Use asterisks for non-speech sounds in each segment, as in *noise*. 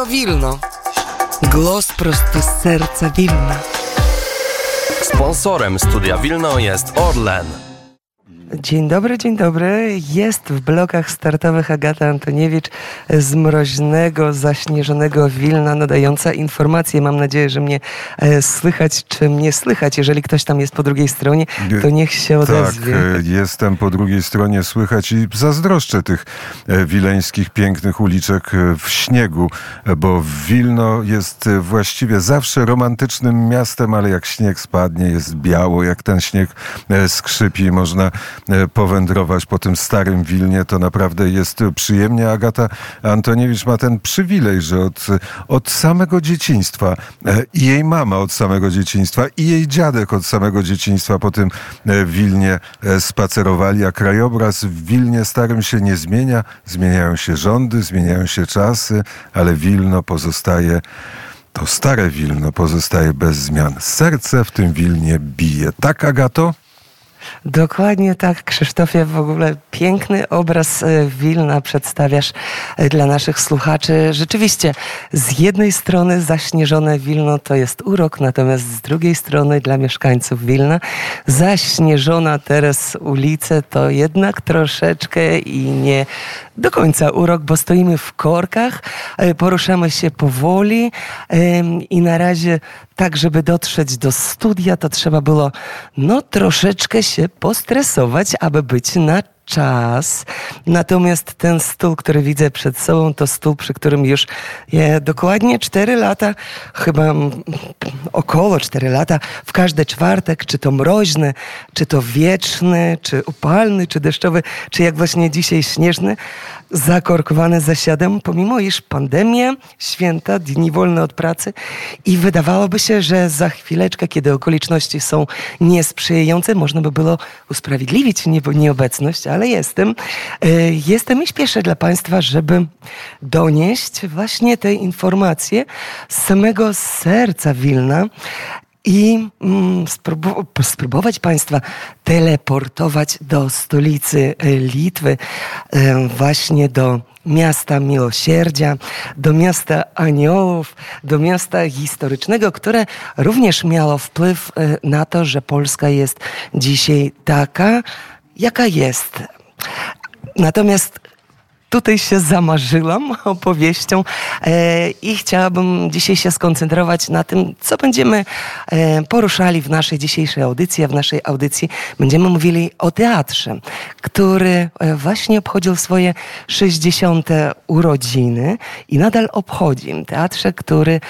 Radio Wilno. Głos prosto z serca Wilna. Sponsorem Studia Wilno jest Orlen. Dzień dobry, dzień dobry. Jest w blokach startowych Agata Antoniewicz z mroźnego, zaśnieżonego Wilna, nadająca informacje. Mam nadzieję, że mnie e, słychać, czy mnie słychać. Jeżeli ktoś tam jest po drugiej stronie, to niech się odezwie. Tak, e, jestem po drugiej stronie, słychać i zazdroszczę tych e, wileńskich, pięknych uliczek e, w śniegu, bo Wilno jest właściwie zawsze romantycznym miastem, ale jak śnieg spadnie, jest biało, jak ten śnieg skrzypi, można powędrować po tym starym Wilnie, to naprawdę jest przyjemnie. Agata Antoniewicz ma ten przywilej, że od, od samego dzieciństwa e, i jej mama od samego dzieciństwa i jej dziadek od samego dzieciństwa po tym e, Wilnie e, spacerowali, a krajobraz w Wilnie starym się nie zmienia. Zmieniają się rządy, zmieniają się czasy, ale Wilno pozostaje to stare Wilno pozostaje bez zmian. Serce w tym Wilnie bije. Tak, Agato? Dokładnie tak, Krzysztofie. W ogóle piękny obraz e, Wilna przedstawiasz e, dla naszych słuchaczy. Rzeczywiście, z jednej strony zaśnieżone Wilno to jest urok, natomiast z drugiej strony dla mieszkańców Wilna zaśnieżona teraz ulice to jednak troszeczkę i nie do końca urok, bo stoimy w korkach, e, poruszamy się powoli i na razie tak, żeby dotrzeć do studia, to trzeba było no troszeczkę się postresować, aby być na czas. Natomiast ten stół, który widzę przed sobą, to stół, przy którym już je dokładnie 4 lata, chyba około 4 lata, w każdy czwartek, czy to mroźny, czy to wieczny, czy upalny, czy deszczowy, czy jak właśnie dzisiaj śnieżny, zakorkowane zasiadem, pomimo iż pandemia, święta, dni wolne od pracy i wydawałoby się, że za chwileczkę, kiedy okoliczności są niesprzyjające, można by było usprawiedliwić nieobecność, ale jestem. E, jestem i śpieszę dla Państwa, żeby donieść właśnie te informacje z samego serca Wilna i mm, spróbować Państwa teleportować do stolicy e, Litwy, e, właśnie do miasta miłosierdzia, do miasta aniołów, do miasta historycznego, które również miało wpływ na to, że Polska jest dzisiaj taka, jaka jest. Natomiast tutaj się zamarzyłam *laughs* opowieścią e, i chciałabym dzisiaj się skoncentrować na tym, co będziemy e, poruszali w naszej dzisiejszej audycji. A w naszej audycji będziemy mówili o teatrze, który e, właśnie obchodził swoje 60. urodziny i nadal obchodzi. Teatrze, który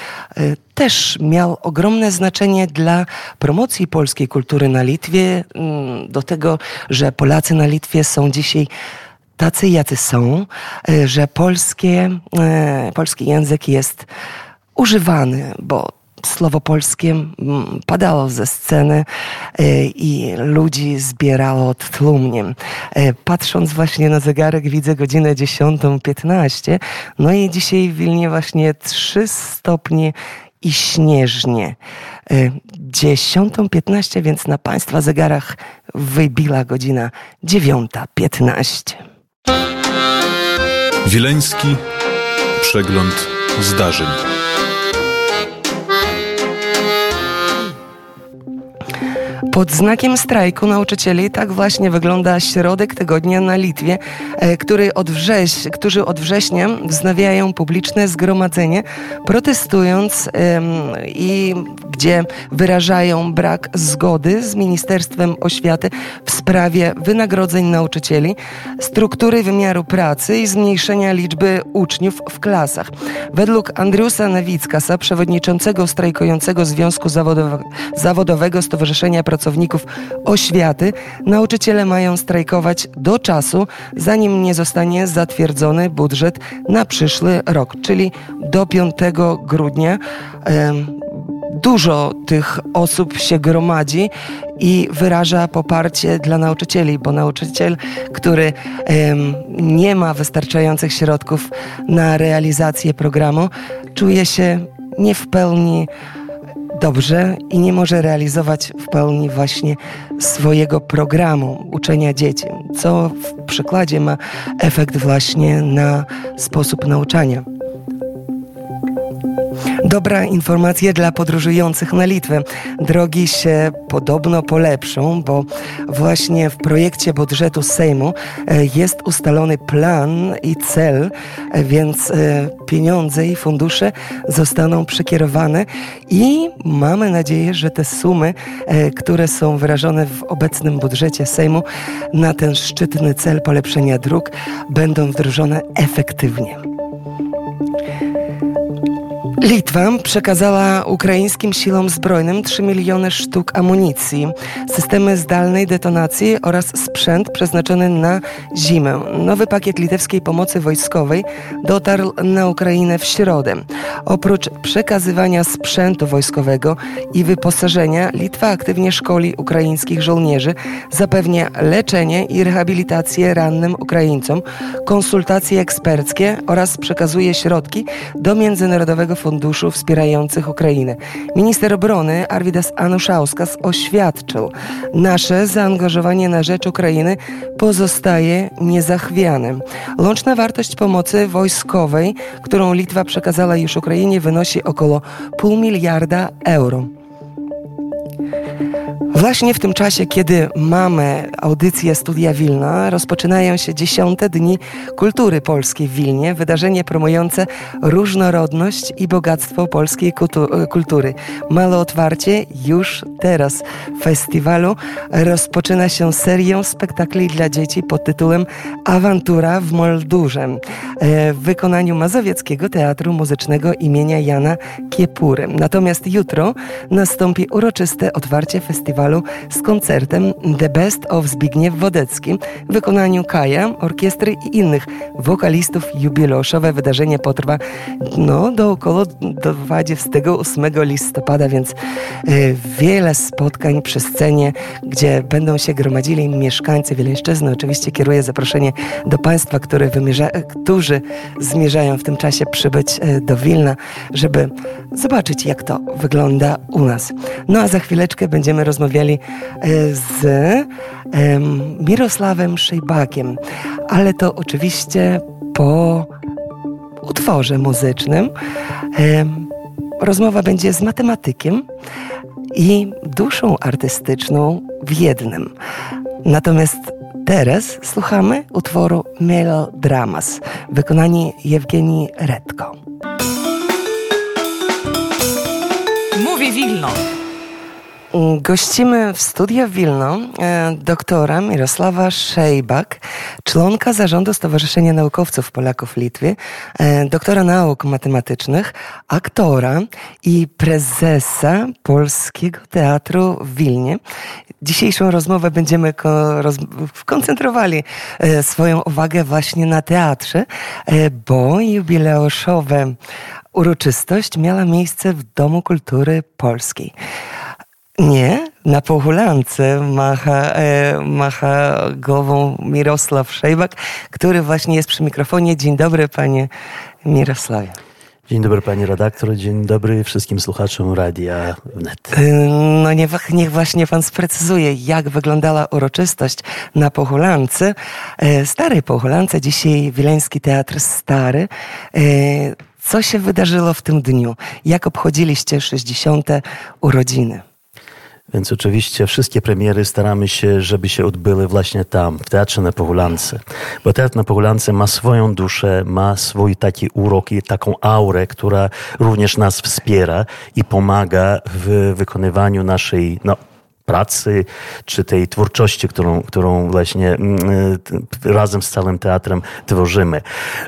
też miał ogromne znaczenie dla promocji polskiej kultury na Litwie, mm, do tego, że Polacy na Litwie są dzisiaj tacy, jacy są, e, że polskie, e, polski język jest używany, bo słowo polskie padało ze sceny e, i ludzi zbierało tłumnie. Patrząc właśnie na zegarek widzę godzinę 10.15, no i dzisiaj w Wilnie właśnie 3 stopnie i śnieżnie. 10.15, więc na Państwa zegarach wybiła godzina 9.15. Wileński przegląd zdarzeń. Pod znakiem strajku nauczycieli tak właśnie wygląda środek tygodnia na Litwie, e, który od wrześ, którzy od września wznawiają publiczne zgromadzenie, protestując i gdzie wyrażają brak zgody z Ministerstwem Oświaty w sprawie wynagrodzeń nauczycieli, struktury wymiaru pracy i zmniejszenia liczby uczniów w klasach. Według Andriusa Nawickasa, przewodniczącego strajkującego Związku Zawodowego Stowarzyszenia Pracowników Oświaty, nauczyciele mają strajkować do czasu, zanim nie zostanie zatwierdzony budżet na przyszły rok, czyli do 5 grudnia. Dużo tych osób się gromadzi i wyraża poparcie dla nauczycieli, bo nauczyciel, który um, nie ma wystarczających środków na realizację programu, czuje się nie w pełni dobrze i nie może realizować w pełni właśnie swojego programu uczenia dzieci, co w przykładzie ma efekt właśnie na sposób nauczania. Dobra informacja dla podróżujących na Litwę. Drogi się podobno polepszą, bo właśnie w projekcie budżetu Sejmu e, jest ustalony plan i cel, e, więc e, pieniądze i fundusze zostaną przekierowane i mamy nadzieję, że te sumy, które są wyrażone w obecnym budżecie Sejmu na ten szczytny cel polepszenia dróg będą wdrożone efektywnie. Litwa przekazała ukraińskim siłom zbrojnym 3 miliony sztuk amunicji, systemy zdalnej detonacji oraz sprzęt przeznaczony na zimę. Nowy pakiet litewskiej pomocy wojskowej dotarł na Ukrainę w środę. Oprócz przekazywania sprzętu wojskowego i wyposażenia, Litwa aktywnie szkoli ukraińskich żołnierzy, zapewnia leczenie i rehabilitację rannym Ukraińcom, konsultacje eksperckie oraz przekazuje środki do Międzynarodowego Funduszu funduszy wspierających Ukrainę. Minister obrony Arvidas Anuszauskas oświadczył, nasze zaangażowanie na rzecz Ukrainy pozostaje niezachwiane. Łączna wartość pomocy wojskowej, którą Litwa przekazała już Ukrainie, wynosi około pół miliarda euro. Właśnie w tym czasie, kiedy mamy audycję Studia Wilna, rozpoczynają się dziesiąte dni kultury polskiej w Wilnie, wydarzenie promujące różnorodność i bogactwo polskiej kultury. Małe otwarcie już teraz festiwalu rozpoczyna się serią spektakli dla dzieci pod tytułem Awantura w Moldurze e, w wykonaniu Mazowieckiego Teatru Muzycznego imienia Jana Kiepury. Natomiast jutro nastąpi uroczyste otwarcie festiwalu festiwalu z koncertem The Best of Zbigniew Wodecki w wykonaniu Kaja, orkiestry i innych wokalistów. Jubileuszowe wydarzenie potrwa no, do około do 28 listopada, więc y, wiele spotkań przy scenie, gdzie będą się gromadzili mieszkańcy Wileńszczyzny. Oczywiście kieruję zaproszenie do Państwa, wymierza, którzy zmierzają w tym czasie przybyć y, do Wilna, żeby zobaczyć, jak to wygląda u nas. No a za chwileczkę będziemy rozmawiali rozmawiali e, z Mirosławem Szejbakiem, ale to oczywiście po utworze muzycznym. Rozmowa będzie z matematykiem i duszą artystyczną w jednym. Natomiast teraz słuchamy utworu Melodramas w wykonaniu Jewgenii Redko. Mówi Wilno. Gościmy w studio Wilno e, doktora Mirosława Szejbak, członka zarządu Stowarzyszenia Naukowców Polaków w Litwie, e, doktora nauk matematycznych, aktora i prezesa Polskiego Teatru w Wilnie. Dzisiejszą rozmowę będziemy koncentrowali e, swoją uwagę właśnie na teatrze, bo jubileuszowe uroczystość miała miejsce w Domu Kultury Polskiej. Nie, na pohulance macha, e, macha głową Mirosław Szejbak, który właśnie jest przy mikrofonie. Dzień dobry, panie Mirosławie. Dzień dobry panie redaktor, dzień dobry wszystkim słuchaczom Radia Wnet. E, no niech, niech właśnie pan sprecyzuje, jak wyglądała uroczystość na Pochulance, e, starej Pochulance, dzisiaj Wileński Teatr Stary. E, co się wydarzyło w tym dniu? Jak obchodziliście 60. urodziny? Więc oczywiście wszystkie premiery staramy się, żeby się odbyły właśnie tam, w Teatrze na Pohulance. Bo Teatr na Pohulance ma swoją duszę, ma swój taki urok i taką aurę, która również nas wspiera i pomaga w wykonywaniu naszej no, pracy, czy tej twórczości, którą, którą właśnie mm, e, razem z całym teatrem tworzymy.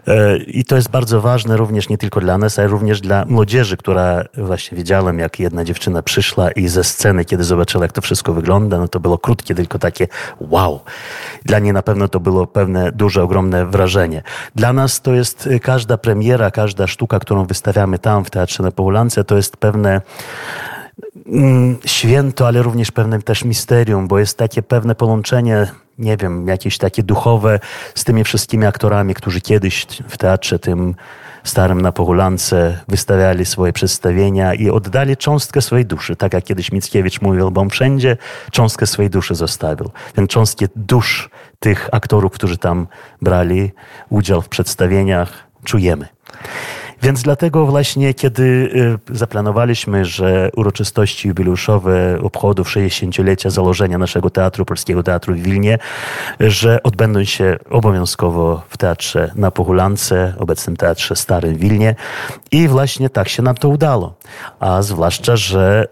E, I to jest bardzo ważne również nie tylko dla nas, ale również dla młodzieży, która właśnie widziałem, jak jedna dziewczyna przyszła i ze sceny, kiedy zobaczyła, jak to wszystko wygląda, no to było krótkie, tylko takie wow. Dla niej na pewno to było pewne, duże, ogromne wrażenie. Dla nas to jest każda premiera, każda sztuka, którą wystawiamy tam w Teatrze na Połulance, to jest pewne święto, ale również pewne też misterium, bo jest takie pewne połączenie, nie wiem, jakieś takie duchowe z tymi wszystkimi aktorami, którzy kiedyś w teatrze tym starym na Pohulance wystawiali swoje przedstawienia i oddali cząstkę swojej duszy. Tak jak kiedyś Mickiewicz mówił, bo on wszędzie cząstkę swojej duszy zostawił. Ten cząstkę dusz tych aktorów, którzy tam brali udział w przedstawieniach, czujemy. Więc dlatego właśnie, kiedy zaplanowaliśmy, że uroczystości jubileuszowe obchodów 60-lecia założenia naszego teatru, Polskiego Teatru w Wilnie, że odbędą się obowiązkowo w Teatrze na Pochulance, obecnym Teatrze Starym Wilnie i właśnie tak się nam to udało. A zwłaszcza, że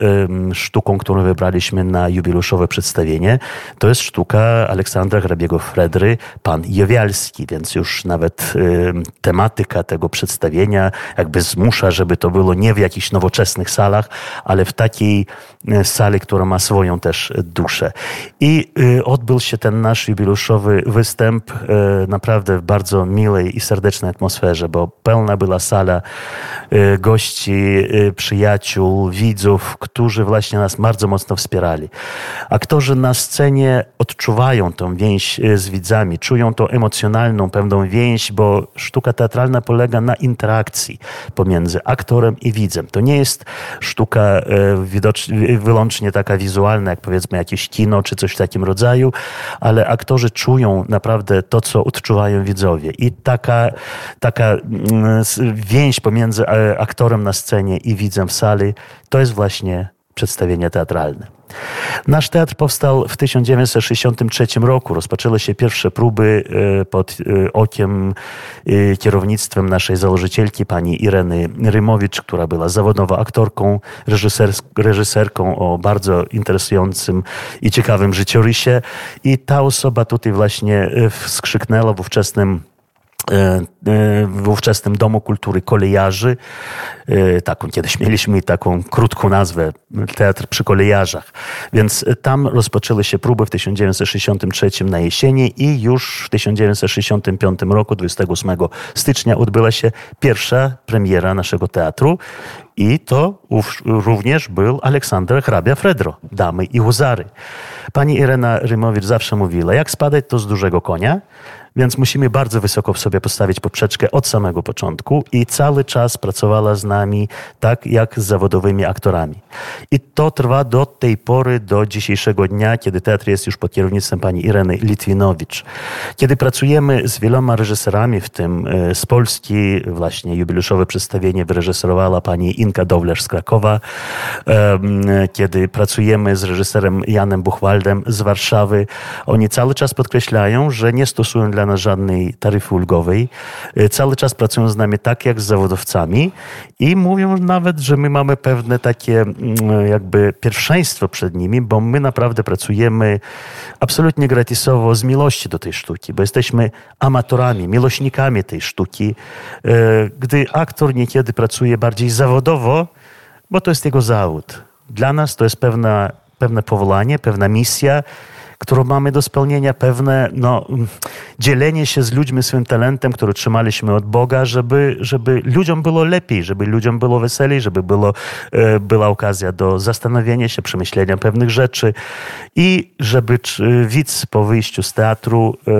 sztuką, którą wybraliśmy na jubileuszowe przedstawienie, to jest sztuka Aleksandra Hrabiego Fredry, Pan Jowialski, więc już nawet tematyka tego przedstawienia jakby zmusza, żeby to było nie w jakichś nowoczesnych salach, ale w takiej e, sali, która ma swoją też duszę. I e, odbył się ten nasz jubileuszowy występ e, naprawdę w bardzo miłej i serdecznej atmosferze, bo pełna była sala gości, przyjaciół, widzów, którzy właśnie nas bardzo mocno wspierali. Aktorzy na scenie odczuwają tą więź z widzami, czują tą emocjonalną pewną więź, bo sztuka teatralna polega na interakcji pomiędzy aktorem i widzem. To nie jest sztuka e, wyłącznie taka wizualna, jak powiedzmy jakieś kino czy coś w takim rodzaju, ale aktorzy czują naprawdę to, co odczuwają widzowie. I taka, taka mm, więź pomiędzy e, aktorem na scenie i widzem w sali, to jest właśnie przedstawienie teatralne. Nasz teatr powstał w 1963 roku. Rozpoczęły się pierwsze próby e, pod e, okiem e, kierownictwem naszej założycielki, pani Ireny Rymowicz, która była zawodową aktorką, reżyser, reżyserką o bardzo interesującym i ciekawym życiorysie. I ta osoba tutaj właśnie skrzyknęła w ówczesnym w ówczesnym Domu Kultury Kolejarzy. E, taką kiedyś mieliśmy taką krótką nazwę, Teatr przy Kolejarzach. Więc tam rozpoczęły się próby w 1963 na jesieni i już w 1965 roku, 28 stycznia, odbyła się pierwsza premiera naszego teatru. I to również był Aleksander Hrabia Fredro, Damy i Huzary. Pani Irena Rymowicz zawsze mówiła, jak spadać to z dużego konia, więc musimy bardzo wysoko w sobie postawić poprzeczkę od samego początku i cały czas pracowała z nami tak jak z zawodowymi aktorami. I to trwa do tej pory, do dzisiejszego dnia, kiedy teatr jest już pod kierownictwem pani Ireny Litwinowicz. Kiedy pracujemy z wieloma reżyserami, w tym e, z Polski, właśnie jubileuszowe przedstawienie wyreżyserowała pani Inka Dowlerz z Krakowa. Kiedy pracujemy z reżyserem Janem Buchwaldem z Warszawy, oni cały czas podkreślają, że nie stosują dla dla nas żadnej taryfy ulgowej. E, cały czas pracują z nami tak jak z zawodowcami i mówią nawet, że my mamy pewne takie mm, jakby pierwszeństwo przed nimi, bo my naprawdę pracujemy absolutnie gratisowo z miłości do tej sztuki, bo jesteśmy amatorami, miłośnikami tej sztuki. E, gdy aktor niekiedy pracuje bardziej zawodowo, bo to jest jego zawód. Dla nas to jest pewna, pewne powołanie, pewna misja, którą mamy do spełnienia, pewne no, dzielenie się z ludźmi swoim talentem, który trzymaliśmy od Boga, żeby, żeby ludziom było lepiej, żeby ludziom było weselej, żeby było, e, była okazja do zastanowienia się, przemyślenia pewnych rzeczy i żeby widz po wyjściu z teatru e,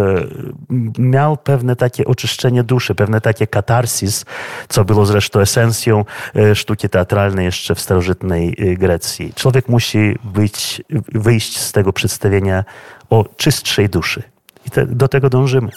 miał pewne takie oczyszczenie duszy, pewne takie katarsis, co było zresztą esencją e, sztuki teatralnej jeszcze w starożytnej Grecji. Człowiek musi być, wyjść z tego przedstawienia o czystszej duszy. I te, do tego dążymy.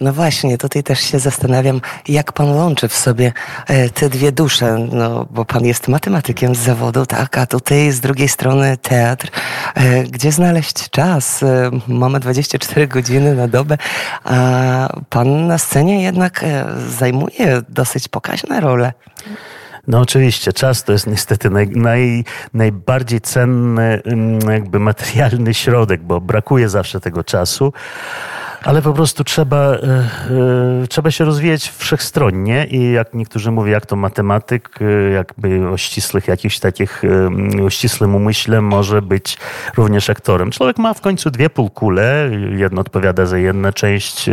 No właśnie, tutaj też się zastanawiam, jak pan łączy w sobie e, te dwie dusze, no bo pan jest matematykiem z zawodu, tak, a tutaj z drugiej strony teatr. E, gdzie znaleźć czas? E, mamy 24 godziny na dobę, a pan na scenie jednak zajmuje dosyć pokaźne role. No oczywiście, czas to jest niestety naj, naj, najbardziej cenny mm, jakby materialny środek, bo brakuje zawsze tego czasu ale po prostu trzeba, e, e, trzeba się rozwijać wszechstronnie i jak niektórzy mówią, jak to matematyk, e, jakby o ścisłych jakichś takich, o ścisłym umyśle może być również aktorem. Człowiek ma w końcu dwie półkule, jedna odpowiada za jedną część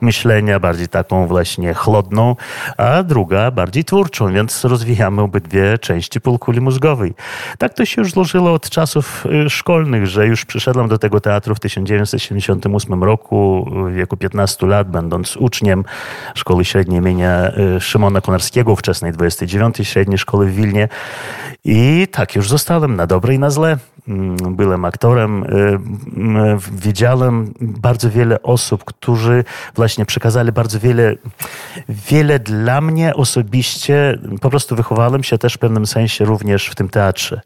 myślenia, bardziej taką właśnie chłodną, a druga bardziej twórczą, więc rozwijamy obydwie części półkuli mózgowej. Tak to się już złożyło od czasów szkolnych, że już przyszedłem do tego teatru w 1978 roku, w wieku 15 lat, będąc uczniem szkoły średniej imienia y, Szymona Konarskiego, wczesnej 29 średniej szkoły w Wilnie. I tak już zostałem na dobre i na złe. Mm, byłem aktorem, y, mm, wiedziałem bardzo wiele osób, którzy właśnie przekazali bardzo wiele, wiele dla mnie osobiście. Po prostu wychowałem się też w pewnym sensie również w tym teatrze.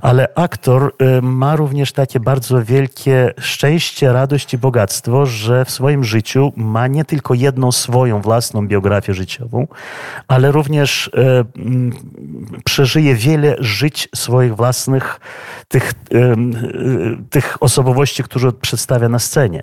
Ale aktor y, ma również takie bardzo wielkie szczęście, radość i bogactwo, że w swoim życiu ma nie tylko jedną swoją własną biografię życiową, ale również mm, przeżyje wiele żyć swoich własnych tych Y, tych osobowości, które przedstawia na scenie.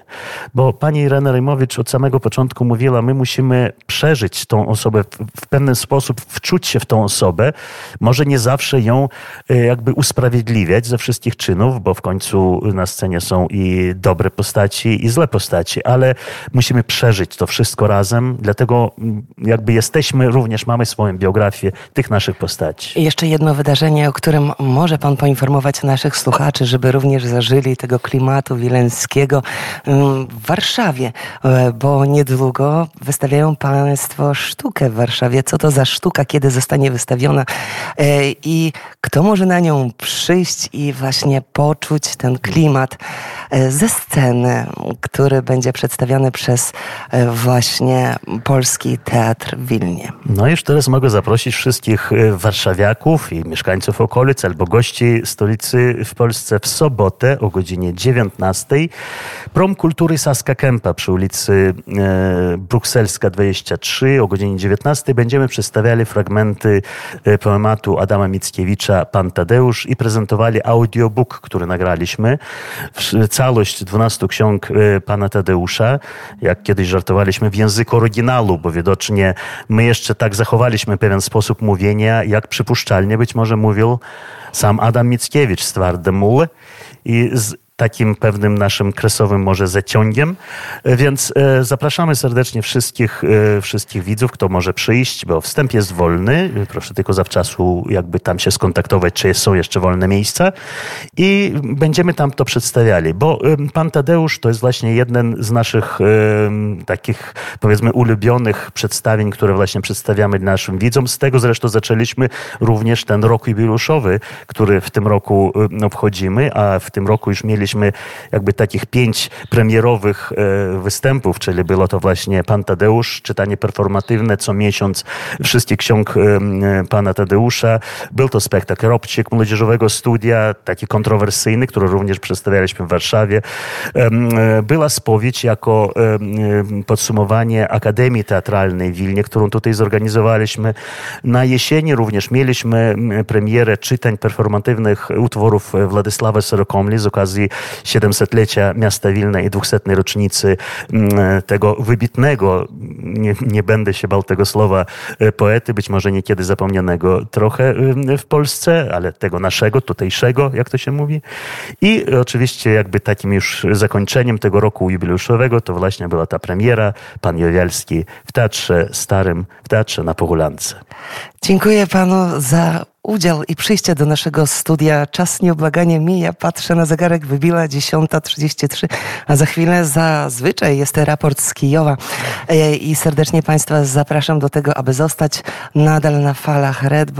Bo pani Irena Rejmowicz od samego początku mówiła, my musimy przeżyć tą osobę w pewien sposób, wczuć się w tą osobę, może nie zawsze ją y, jakby usprawiedliwiać ze wszystkich czynów, bo w końcu na scenie są i dobre postaci, i złe postaci, ale musimy przeżyć to wszystko razem, dlatego mm, jakby jesteśmy, również mamy swoją biografię tych naszych postaci. Jeszcze jedno wydarzenie, o którym może pan poinformować naszych słuchaczy, żeby również zażyli tego klimatu wileńskiego mm, w Warszawie, e, bo niedługo wystawiają Państwo sztukę w Warszawie. Co to za sztuka, kiedy zostanie wystawiona e, i kto może na nią przyjść i właśnie poczuć ten klimat e, ze sceny, który będzie przedstawiony przez właśnie Polski Teatr w Wilnie. No już teraz mogę zaprosić wszystkich warszawiaków i mieszkańców okolic albo gości stolicy w Polsce w sobotę o godzinie 19. Prom Kultury Saska Kępa przy ulicy e, Brukselska 23 o godzinie 19 będziemy przedstawiali fragmenty e, poematu Adama Mickiewicza Pan Tadeusz i prezentowali audiobook, który nagraliśmy. Całość 12 ksiąg e, Pana Tadeusza, jak kiedyś żartowaliśmy, w języku oryginału, bo widocznie my jeszcze tak zachowaliśmy pewien sposób mówienia, jak przypuszczalnie być może mówił sam Adam Mickiewicz z Twardym Muły. I z takim pewnym naszym kresowym może zaciągiem. Więc e, zapraszamy serdecznie wszystkich, e, wszystkich widzów, kto może przyjść, bo wstęp jest wolny. Proszę tylko zawczasu jakby tam się skontaktować, czy są jeszcze wolne miejsca i będziemy tam to przedstawiali, bo e, pan Tadeusz to jest właśnie jeden z naszych takich powiedzmy ulubionych przedstawień, które właśnie przedstawiamy naszym widzom. Z tego zresztą zaczęliśmy również ten rok jubileuszowy, który w tym roku obchodzimy, a w tym roku już mieliśmy mieliśmy jakby takich pięć premierowych e, występów, czyli było to właśnie Pan Tadeusz, czytanie performatywne co miesiąc wszystkich ksiąg e, e, Pana Tadeusza. Był to spektakl Robcik Młodzieżowego Studia, taki kontrowersyjny, który również przedstawialiśmy w Warszawie. Była spowiedź jako podsumowanie Akademii Teatralnej w Wilnie, którą tutaj zorganizowaliśmy. Na jesieni również mieliśmy premierę czytań performatywnych utworów Władysława Sorokomli z okazji 700-lecia miasta Wilna i 200. rocznicy mm, tego wybitnego, nie, nie będę się bał tego słowa, e, poety, być może niekiedy zapomnianego trochę mm, w Polsce, ale tego naszego, tutejszego, jak to się mówi. I oczywiście jakby takim już zakończeniem tego roku jubileuszowego to właśnie była ta premiera, pan Jowialski w Teatrze Starym, w Teatrze na Pogulance. Dziękuję panu za udział i przyjście do naszego studia. Czas nieubłaganie mija. Patrzę na zegarek, wybiła 10.33, a za chwilę zazwyczaj jest raport z Kijowa. E, I serdecznie Państwa zapraszam do tego, aby zostać nadal na falach red,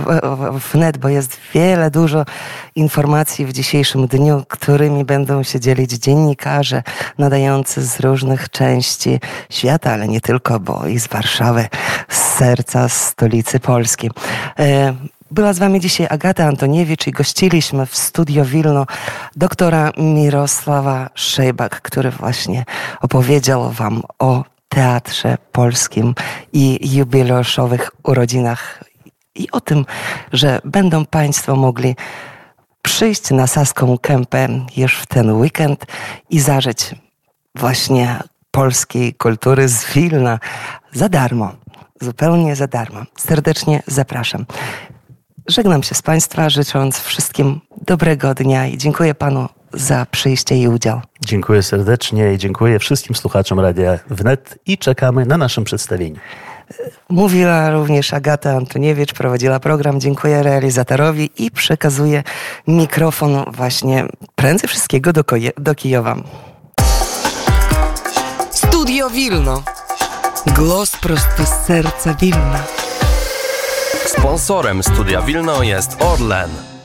wnet, bo jest wiele, dużo informacji w dzisiejszym dniu, którymi będą się dzielić dziennikarze nadający z różnych części świata, ale nie tylko, bo i z Warszawy, z serca stolicy Polski. Była z Wami dzisiaj Agata Antoniewicz i gościliśmy w studio Wilno doktora Mirosława Szejbak, który właśnie opowiedział Wam o teatrze polskim i jubileuszowych urodzinach i o tym, że będą Państwo mogli przyjść na Saską Kępę już w ten weekend i zażyć właśnie polskiej kultury z Wilna za darmo. Zupełnie za darmo. Serdecznie zapraszam. Żegnam się z Państwa, życząc wszystkim dobrego dnia i dziękuję Panu za przyjście i udział. Dziękuję serdecznie i dziękuję wszystkim słuchaczom Radia Wnet i czekamy na naszym przedstawieniu. Mówiła również Agata Antoniewicz, prowadziła program. Dziękuję realizatorowi i przekazuję mikrofon właśnie prędzej wszystkiego do, do Kijowa. Studio Wilno. Głos prosto z serca Wilna. Sponsorem Studia Wilno jest Orlen.